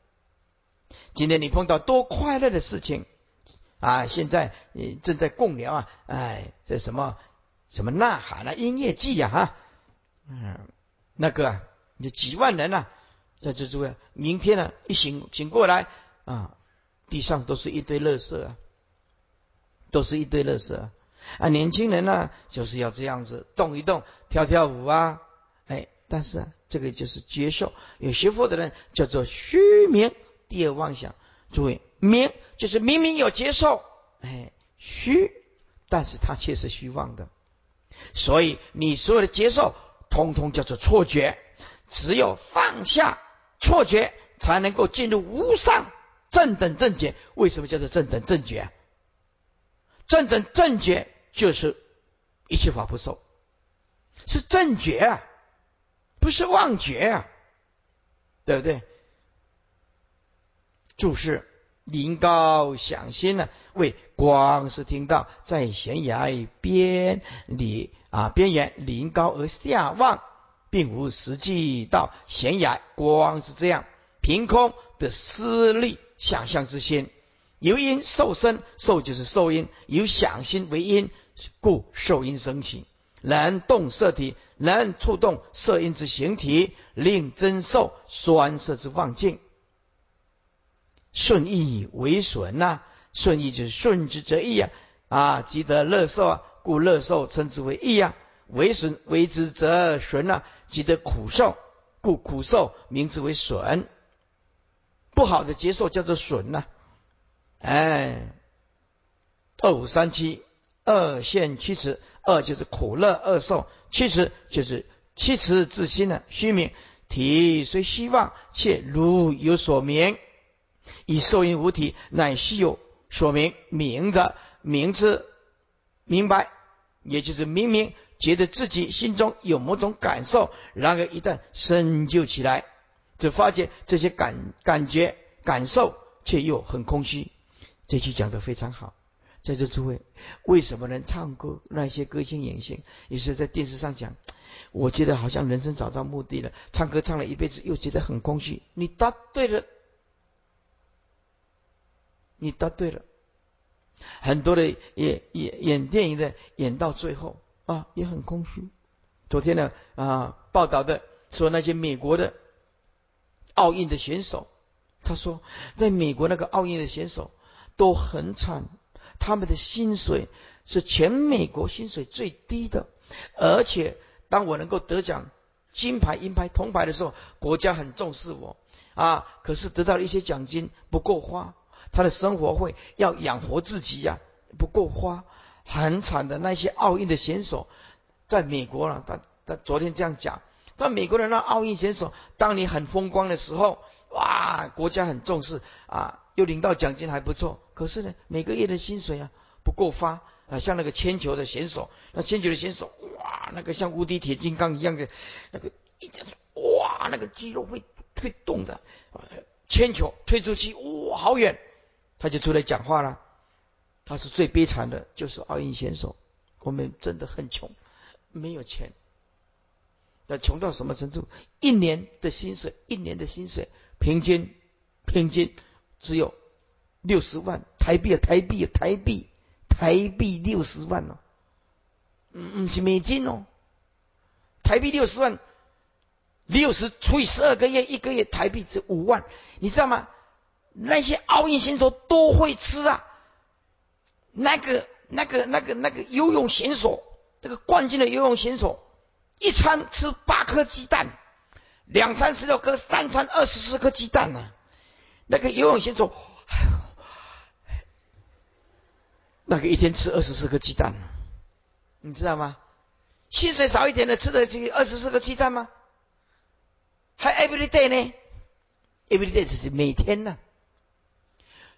今天你碰到多快乐的事情啊！现在你正在共聊啊，哎，这什么什么呐喊啊，音乐季呀哈，嗯，那个啊你几万人呐，在这诸位，明天呢一醒醒过来啊，地上都是一堆垃圾啊，都是一堆垃圾啊！年轻人呢就是要这样子动一动，跳跳舞啊，哎，但是，这个就是接受。有学佛的人叫做虚名。第二妄想，诸位明就是明明有接受，哎虚，但是它却是虚妄的，所以你所有的接受，通通叫做错觉。只有放下错觉，才能够进入无上正等正觉。为什么叫做正等正觉？正等正觉就是一切法不受，是正觉啊，不是妄觉啊，对不对？注释：临高想心呢，为光是听到在悬崖边里啊边缘临高而下望，并无实际到悬崖，光是这样凭空的思虑想象之心。由因受身，受就是受因，由想心为因，故受因生起。能动色体，能触动色因之形体，令真受酸涩之妄境。顺意为损呐，顺意就是顺之则意啊，啊，即得乐受啊，故乐受称之为意啊。为损为之则损呐，即得苦受，故苦受名之为损。不好的接受叫做损呐。哎，二五三七，二现七尺，二就是苦乐二受，七词就是七词自心的虚名，体虽希望，却如有所明，以受因无体，乃虚有所明，明者明之明白，也就是明明觉得自己心中有某种感受，然而一旦深究起来，就发觉这些感感觉感受却又很空虚。这句讲的非常好，在座诸位，为什么能唱歌？那些歌星、影星也是在电视上讲，我觉得好像人生找到目的了，唱歌唱了一辈子，又觉得很空虚。你答对了，你答对了。很多的演演演电影的演到最后啊，也很空虚。昨天呢啊，报道的说那些美国的奥运的选手，他说，在美国那个奥运的选手。都很惨，他们的薪水是全美国薪水最低的，而且当我能够得奖金牌、银牌、铜牌的时候，国家很重视我啊。可是得到了一些奖金不够花，他的生活费要养活自己呀，不够花，很惨的。那些奥运的选手在美国了，他他昨天这样讲，在美国的那奥运选手，当你很风光的时候，哇，国家很重视啊。又领到奖金还不错，可是呢，每个月的薪水啊不够发啊。像那个铅球的选手，那铅球的选手，哇，那个像无敌铁金刚一样的那个，一讲哇，那个肌肉会会动的，铅球推出去，哇，好远，他就出来讲话了。他是最悲惨的，就是奥运选手，我们真的很穷，没有钱。那穷到什么程度？一年的薪水，一年的薪水，平均平均。只有六十万台币啊，台币啊，台币，台币六十万哦，嗯嗯。是美金哦，台币六十万，六十除以十二个月，一个月台币值五万，你知道吗？那些奥运选手都会吃啊，那个那个那个那个游泳选手，那个冠军的游泳选手，一餐吃八颗鸡蛋，两餐十六颗，三餐二十四颗鸡蛋呢。那个游泳选手，那个一天吃二十四个鸡蛋，你知道吗？薪水少一点的吃得起二十四个鸡蛋吗？还 every day 呢？every day 只是每天呢。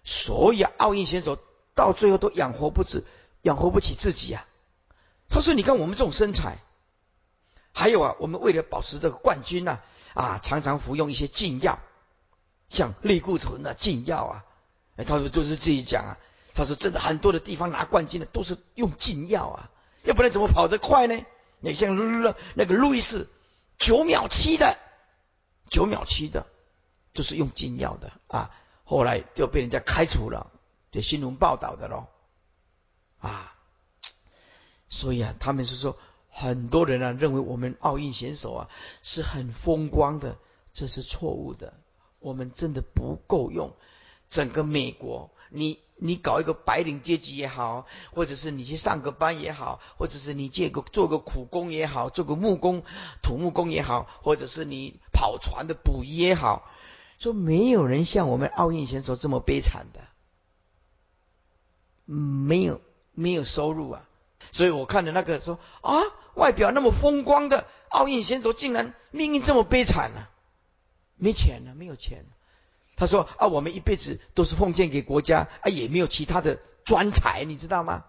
所以奥运选手到最后都养活不止，养活不起自己啊。他说：“你看我们这种身材，还有啊，我们为了保持这个冠军呢，啊，常常服用一些禁药。”像类固醇啊、禁药啊，哎，他说都是自己讲啊。他说真的，很多的地方拿冠军的都是用禁药啊，要不然怎么跑得快呢？你像那个路易斯九秒七的，九秒七的，都是用禁药的啊。后来就被人家开除了，这新闻报道的咯。啊。所以啊，他们是说很多人啊认为我们奥运选手啊是很风光的，这是错误的。我们真的不够用，整个美国，你你搞一个白领阶级也好，或者是你去上个班也好，或者是你借个做个苦工也好，做个木工、土木工也好，或者是你跑船的捕鱼也好，说没有人像我们奥运选手这么悲惨的，没有没有收入啊，所以我看的那个说啊，外表那么风光的奥运选手，竟然命运这么悲惨呢？没钱了，没有钱。他说啊，我们一辈子都是奉献给国家啊，也没有其他的专才，你知道吗？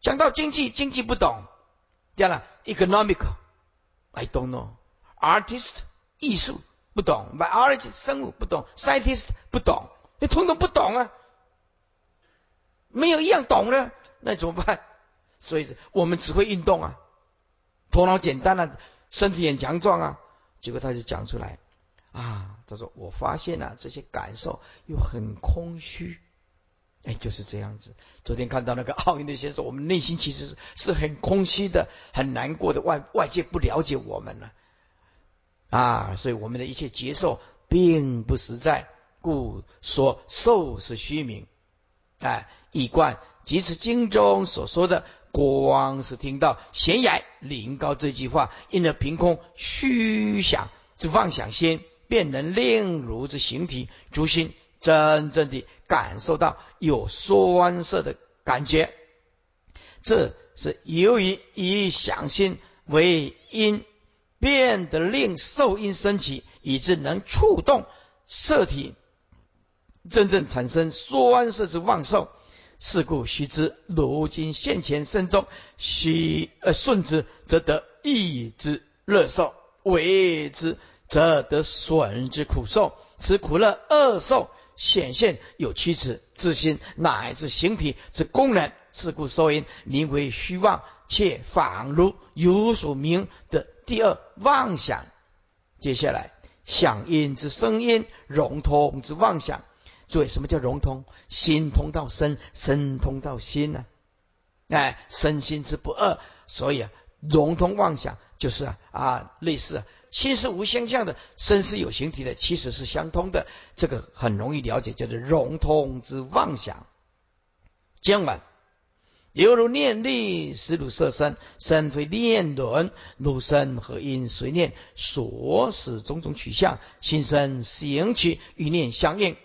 讲到经济，经济不懂。第二了，economic，I don't know，artist，艺术不懂，biology，生物不懂，scientist 不懂，你统统不懂啊，没有一样懂的，那怎么办？所以我们只会运动啊，头脑简单啊，身体很强壮啊，结果他就讲出来。啊，他说：“我发现了这些感受又很空虚，哎，就是这样子。昨天看到那个奥运的选手，我们内心其实是是很空虚的，很难过的。外外界不了解我们了，啊，所以我们的一切接受并不实在，故说受是虚名。哎，一贯即是经中所说的，光是听到悬崖临高这句话，因而凭空虚想之妄想心。”便能令如之形体诸心真正的感受到有酸涩的感觉，这是由于以想心为因，变得令受因升起，以致能触动色体，真正产生酸涩之妄受。是故须知，如今现前身中，须呃顺之，则得益之乐受，为之。则得损之苦受，此苦乐二受显现有屈指自心乃至形体之功能，是故受因名为虚妄，且仿如有所名的第二妄想。接下来响音之声音融通之妄想，注意什么叫融通？心通到身，身通到心呢？哎，身心之不二，所以啊，融通妄想就是啊啊类似。心是无相相的，身是有形体的，其实是相通的。这个很容易了解，叫做融通之妄想。今晚犹如念力，实如色身，身非念轮，如身和因随念所使种种取向，心生行取与念相应，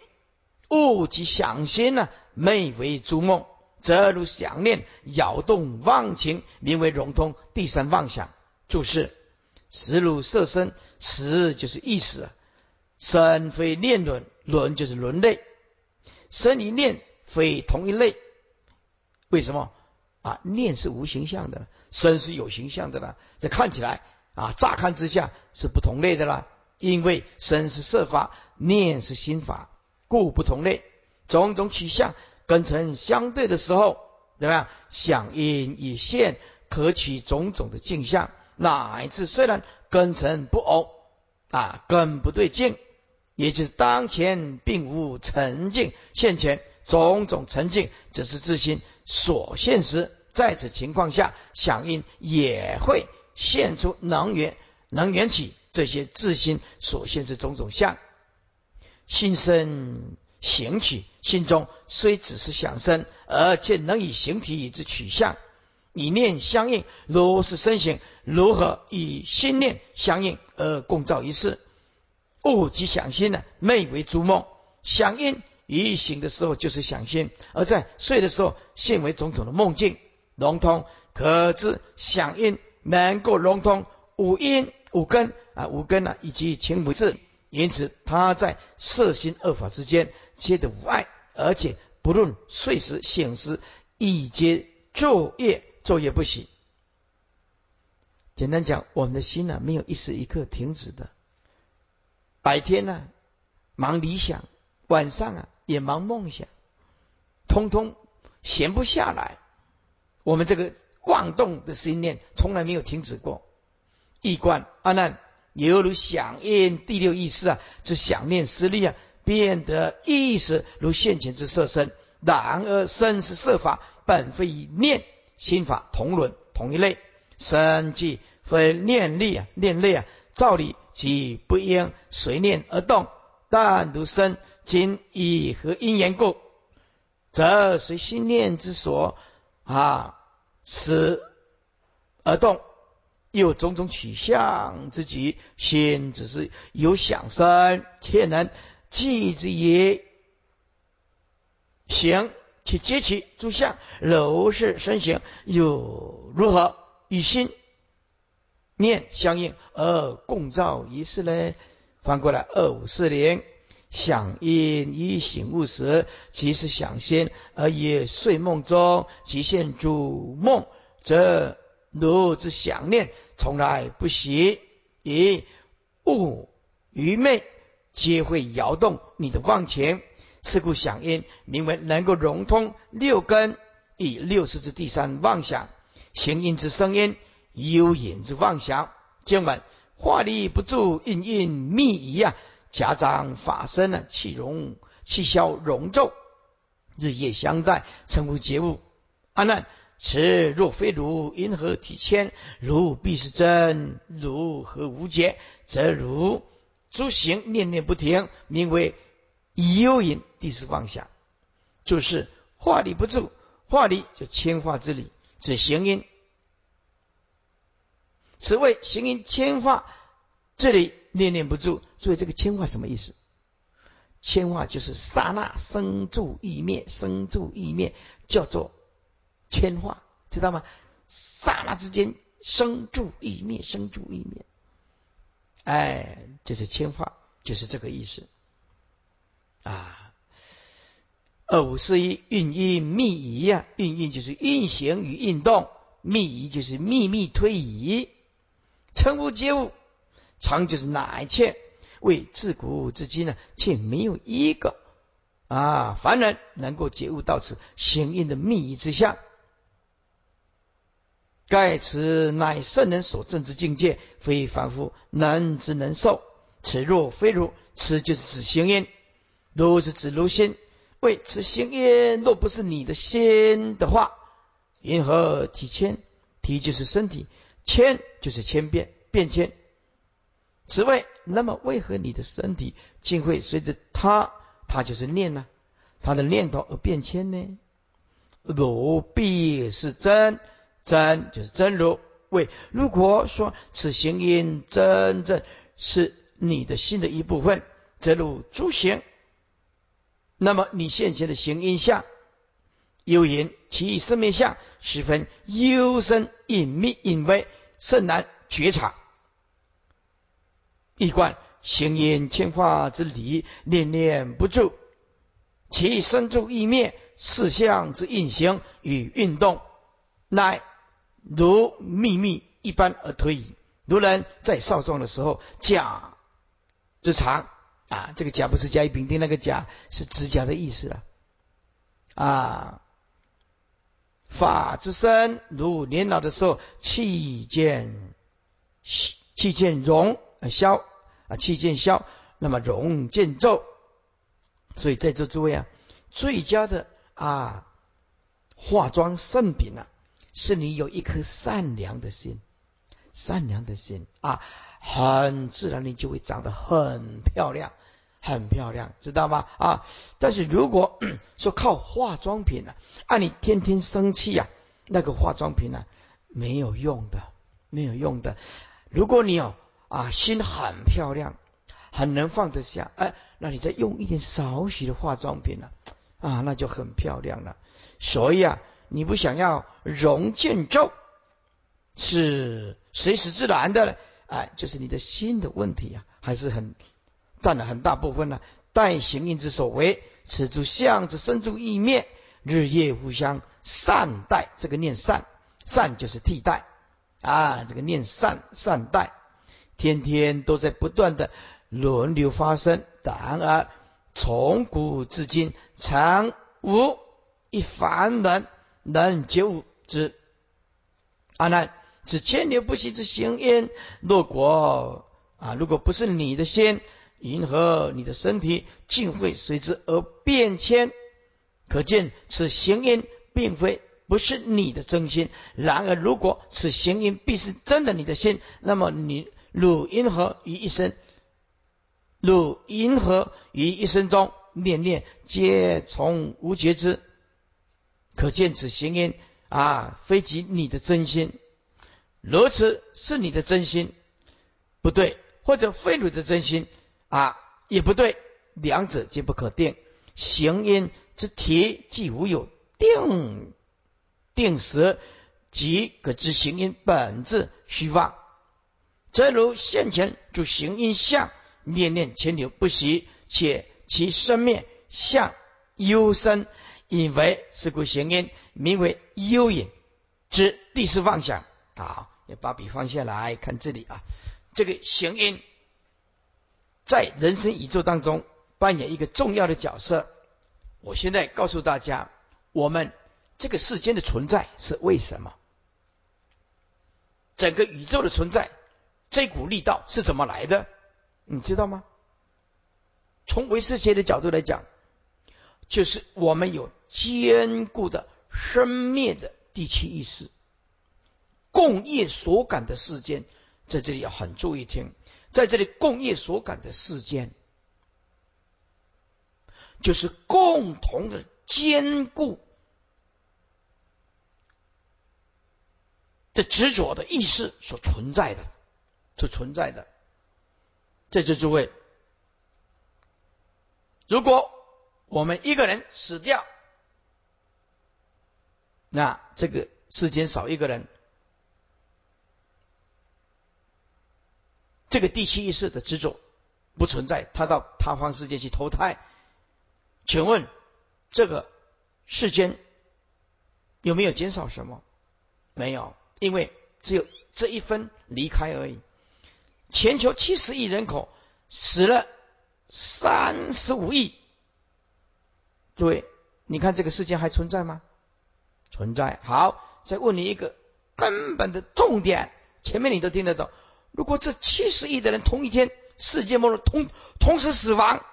物即想心呢，昧为诸梦，则如想念摇动妄情，名为融通第三妄想。注释。实如色身，实就是意识啊，身非念轮，轮就是轮类，身与念非同一类。为什么啊？念是无形象的，身是有形象的了。这看起来啊，乍看之下是不同类的啦。因为身是色法，念是心法，故不同类。种种取向根成相对的时候，怎么样？响应以现，可取种种的镜像。乃至虽然根尘不偶啊，根不对境，也就是当前并无沉静现前，种种沉静只是自心所现时，在此情况下，响应也会现出能源，能源起这些自心所现之种种相，心生形起，心中虽只是想生，而且能以形体以之取向。以念相应，如是身形，如何以心念相应而共造一事？物即想心呢？昧为诸梦。想应于醒的时候就是想心，而在睡的时候现为种种的梦境。融通可知想应能够融通五因五根啊，五根呢以及情五智，因此他在色心二法之间皆得无碍，而且不论睡时醒时，亦皆昼夜。昼夜不息。简单讲，我们的心呢，没有一时一刻停止的。白天呢，忙理想；晚上啊，也忙梦想，通通闲不下来。我们这个妄动的心念，从来没有停止过。一观阿难，犹如想念第六意识啊，之想念思虑啊，变得意识如现前之色身。然而身是色法，本非念。心法同伦同一类，身即非念力啊，念力啊，照理即不应随念而动。但如身今以何因缘故，则随心念之所啊使而动，又种种取向之举，心只是有想生，且能记之也行。其接其诸相，如是身形又如何？与心念相应而共造一事呢？翻过来二五四零，想因一醒悟时，即是想先；而以睡梦中即现主梦，则如之想念从来不息，以物愚昧皆会摇动你的妄情。是故想因名为能够融通六根，以六识之第三妄想，行音之声音，幽隐之妄想。经文化力不住，印印密仪啊，夹张法身呢，气融气消融咒，日夜相待，称呼觉悟。阿难，此若非如，因何体谦？如必是真，如何无解？则如诸行念念不停，名为。幽隐，第四妄想，就是化理不住，化理就千化之理，指行因。此谓行因千化，这里念念不住，所以这个千化什么意思？千化就是刹那生住意灭，生住意灭叫做千化，知道吗？刹那之间生住意灭，生住意灭，哎，就是千化，就是这个意思。啊，二五四一运运密移呀，运运就是运行与运动，密移就是秘密推移，称呼皆物，常就是哪一切？为自古至今呢，却没有一个啊凡人能够觉悟到此行运的密仪之相。盖此乃圣人所证之境界，非凡夫能之能受。此若非如，此就是指行印。如是指如心，为此行因若不是你的心的话，因何体千？体就是身体，千就是千变变迁。此外那么为何你的身体竟会随着他，他就是念呢？他的念头而变迁呢？如必是真，真就是真如。为如果说此行因真正是你的心的一部分，则如诸行。那么你现前的行因相，幽隐，其生命相十分幽深隐秘隐微，甚难觉察。一观行因千化之理，念念不住，其生住意灭，四相之运行与运动，乃如秘密一般而推移。如人在少壮的时候，假之常。啊，这个甲不是甲乙丙丁那个甲，是指甲的意思了。啊，法之身，如年老的时候，气渐气渐荣消啊，气渐消，那么荣渐皱。所以在座诸位啊，最佳的啊化妆圣品啊，是你有一颗善良的心，善良的心啊。很自然，你就会长得很漂亮，很漂亮，知道吗？啊！但是如果 说靠化妆品呢，啊，你天天生气呀，那个化妆品呢没有用的，没有用的。如果你有啊，心很漂亮，很能放得下，哎，那你再用一点少许的化妆品呢，啊，那就很漂亮了。所以啊，你不想要容见皱，是随时自然的。哎，就是你的心的问题啊，还是很占了很大部分呢。待行印之所为，此诸相之生诸意灭，日夜互相善待。这个念善，善就是替代啊。这个念善善待，天天都在不断的轮流发生。然而从古至今，常无一凡人能觉悟之。阿难。此千流不息之行因，若果啊，如果不是你的心，银河你的身体，竟会随之而变迁。可见此行因并非不是你的真心。然而，如果此行因必是真的你的心，那么你汝银河于一生，汝银河于一生中念念皆从无觉知。可见此行因啊，非即你的真心。如此是你的真心不对，或者非你的真心啊也不对，两者皆不可定。行因之体既无有定定时，即可知行因本质虚妄。则如现前主行因相，念念牵流不息，且其生灭相幽深，以为是故行因名为幽隐之第四妄想。好，也把笔放下来看这里啊，这个行音在人生宇宙当中扮演一个重要的角色。我现在告诉大家，我们这个世间的存在是为什么？整个宇宙的存在。这股力道是怎么来的？你知道吗？从唯识学的角度来讲，就是我们有坚固的生灭的第七意识，共业所感的世间，在这里要很注意听，在这里共业所感的世间，就是共同的坚固的执着的意识所存在的。所存在的，在这诸位，如果我们一个人死掉，那这个世间少一个人，这个第七意识的执着不存在，他到他方世界去投胎，请问这个世间有没有减少什么？没有，因为只有这一分离开而已。全球七十亿人口死了三十五亿，诸位，你看这个世界还存在吗？存在。好，再问你一个根本的重点，前面你都听得懂。如果这七十亿的人同一天世界末日同同时死亡，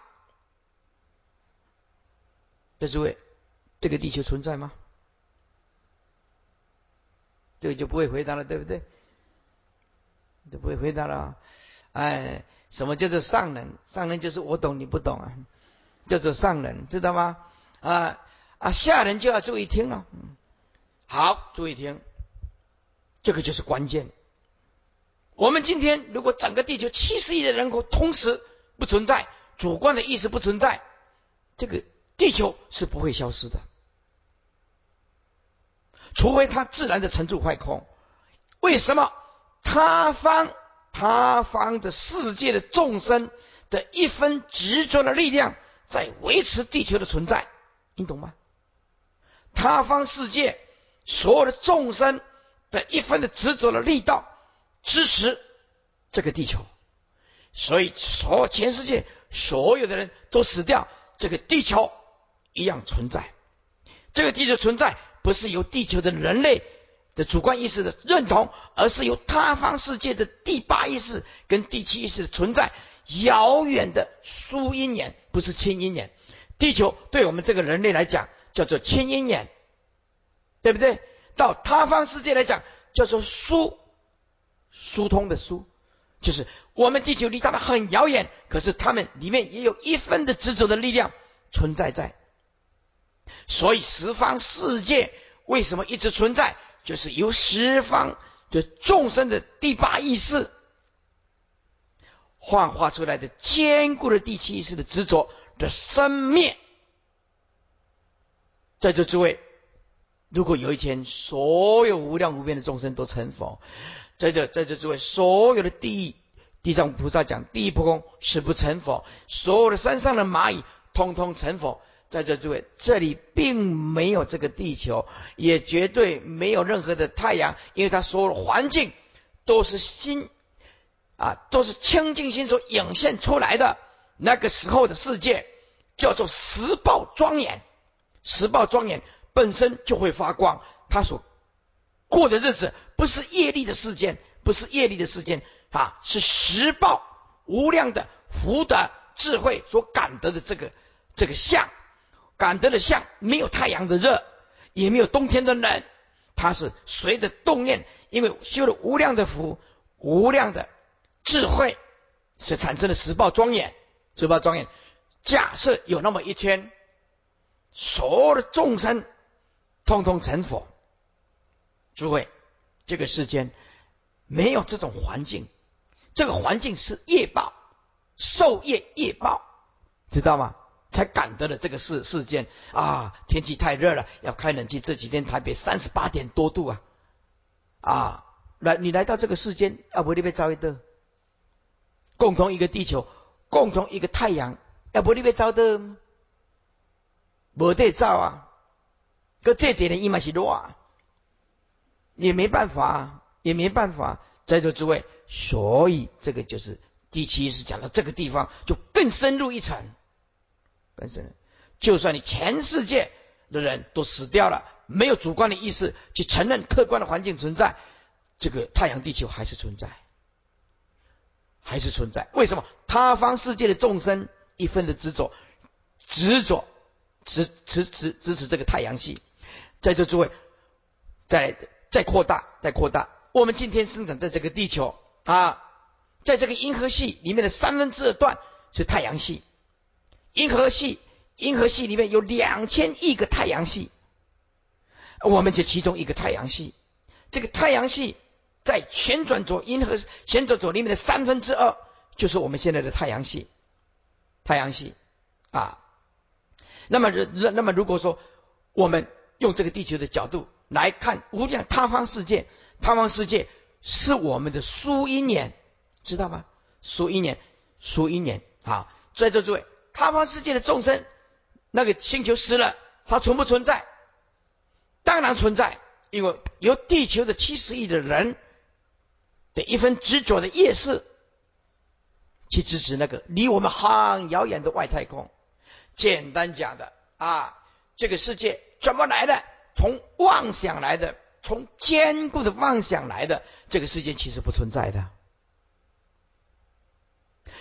这诸位，这个地球存在吗？这个就不会回答了，对不对？都不会回答了，哎，什么叫做上人？上人就是我懂你不懂啊，叫做上人，知道吗？啊啊，下人就要注意听了。好，注意听，这个就是关键。我们今天如果整个地球七十亿的人口同时不存在，主观的意识不存在，这个地球是不会消失的，除非它自然的沉住坏空。为什么？他方他方的世界的众生的一分执着的力量，在维持地球的存在，你懂吗？他方世界所有的众生的一分的执着的力道，支持这个地球，所以所全世界所有的人都死掉，这个地球一样存在。这个地球存在，不是由地球的人类。的主观意识的认同，而是由他方世界的第八意识跟第七意识的存在，遥远的疏阴眼，不是亲阴眼。地球对我们这个人类来讲叫做亲阴眼，对不对？到他方世界来讲叫做疏疏通的疏，就是我们地球离他们很遥远，可是他们里面也有一分的执着的力量存在在。所以十方世界为什么一直存在？就是由十方的众生的第八意识幻化出来的坚固的第七意识的执着的生灭，在座诸位，如果有一天所有无量无边的众生都成佛，在这在这诸位，所有的地地藏菩萨讲地不空是不成佛，所有的山上的蚂蚁通通成佛。在这诸位，这里并没有这个地球，也绝对没有任何的太阳，因为它所有的环境都是心啊，都是清净心所涌现出来的。那个时候的世界叫做十报庄严，十报庄严本身就会发光。他所过的日子不是业力的事件，不是业力的事件啊，是时报无量的福德智慧所感得的这个这个相。感得的相没有太阳的热，也没有冬天的冷，它是随着动念，因为修了无量的福、无量的智慧，所产生的十报庄严。十报庄严，假设有那么一天，所有的众生通通成佛，诸位，这个世间没有这种环境，这个环境是业报，受业业报，知道吗？才感得了这个事事件啊！天气太热了，要开冷气。这几天台北三十八点多度啊，啊，来你来到这个世间，要不你被造一的，共同一个地球，共同一个太阳，要不你被造的，没得造啊。可这几年伊嘛是弱，也没办法，也没办法。在座诸位，所以这个就是第七是讲到这个地方，就更深入一层，更深。就算你全世界的人都死掉了，没有主观的意识去承认客观的环境存在，这个太阳地球还是存在，还是存在。为什么？他方世界的众生一分的执着，执着，持持持支持这个太阳系。在座诸位，再再扩大，再扩大。我们今天生长在这个地球啊，在这个银河系里面的三分之二段是太阳系，银河系。银河系里面有两千亿个太阳系，我们就其中一个太阳系。这个太阳系在旋转着，银河旋转着里面的三分之二就是我们现在的太阳系。太阳系啊，那么那那么如果说我们用这个地球的角度来看无量他方世界，他方世界是我们的苏一年，知道吗？苏一年，苏一年啊！在座诸位，他方世界的众生。那个星球死了，它存不存在？当然存在，因为由地球的七十亿的人的一份执着的夜视，去支持那个离我们很遥远的外太空。简单讲的啊，这个世界怎么来的？从妄想来的，从坚固的妄想来的。这个世界其实不存在的，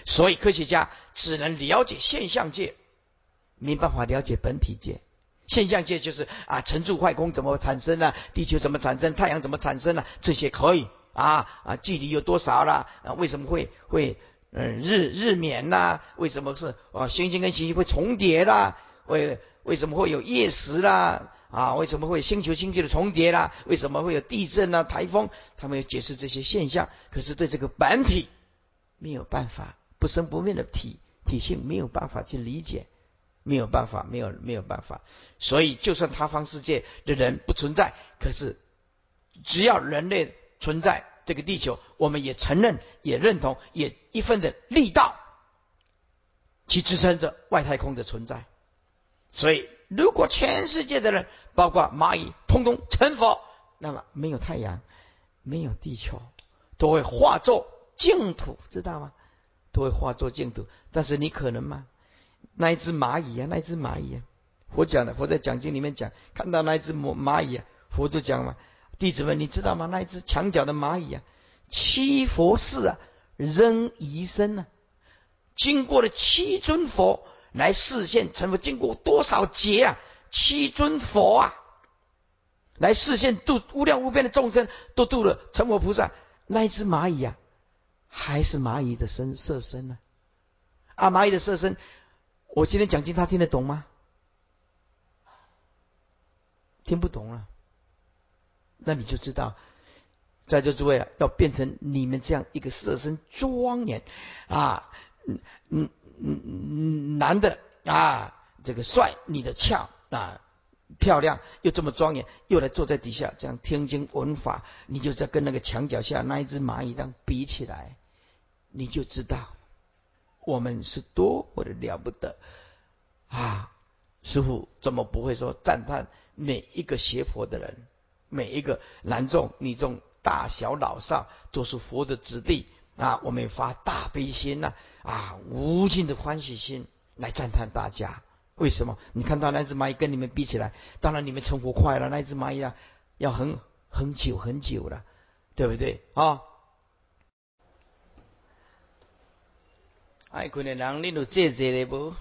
所以科学家只能了解现象界。没办法了解本体界，现象界就是啊，沉住坏空怎么产生呢？地球怎么产生？太阳怎么产生呢？这些可以啊啊，距离有多少了？啊，为什么会会嗯日日冕呐？为什么是啊星星跟星星会重叠啦？为为什么会有夜食啦？啊，为什么会星球星球的重叠啦？为什么会有地震啊、台风？他们要解释这些现象，可是对这个本体没有办法，不生不灭的体体性没有办法去理解。没有办法，没有没有办法，所以就算他方世界的人不存在，可是只要人类存在这个地球，我们也承认、也认同、也一份的力道去支撑着外太空的存在。所以，如果全世界的人，包括蚂蚁，通通成佛，那么没有太阳，没有地球，都会化作净土，知道吗？都会化作净土。但是你可能吗？那一只蚂蚁啊，那一只蚂蚁啊，佛讲的，佛在讲经里面讲，看到那一只蚂蚂蚁啊，佛就讲嘛，弟子们，你知道吗？那一只墙角的蚂蚁啊，七佛寺啊，扔遗身啊，经过了七尊佛来示现成佛，经过多少劫啊？七尊佛啊，来示现度无量无边的众生，都度了成佛菩萨。那一只蚂蚁啊，还是蚂蚁的身色身呢？啊，蚂蚁的色身。我今天讲经，他听得懂吗？听不懂了，那你就知道，在座诸位啊，要变成你们这样一个色身庄严啊，嗯嗯嗯嗯，男的啊，这个帅，女的俏啊，漂亮又这么庄严，又来坐在底下这样听经闻法，你就在跟那个墙角下那一只蚂蚁这样比起来，你就知道。我们是多么的了不得啊！师傅怎么不会说赞叹每一个学佛的人，每一个男众、女众、大小老少，都是佛的子弟啊！我们发大悲心呐，啊，无尽的欢喜心来赞叹大家。为什么？你看到那只蚂蚁跟你们比起来，当然你们成活快了，那只蚂蚁啊，要很很久很久了，对不对啊？爱困的人，你都坐坐的不？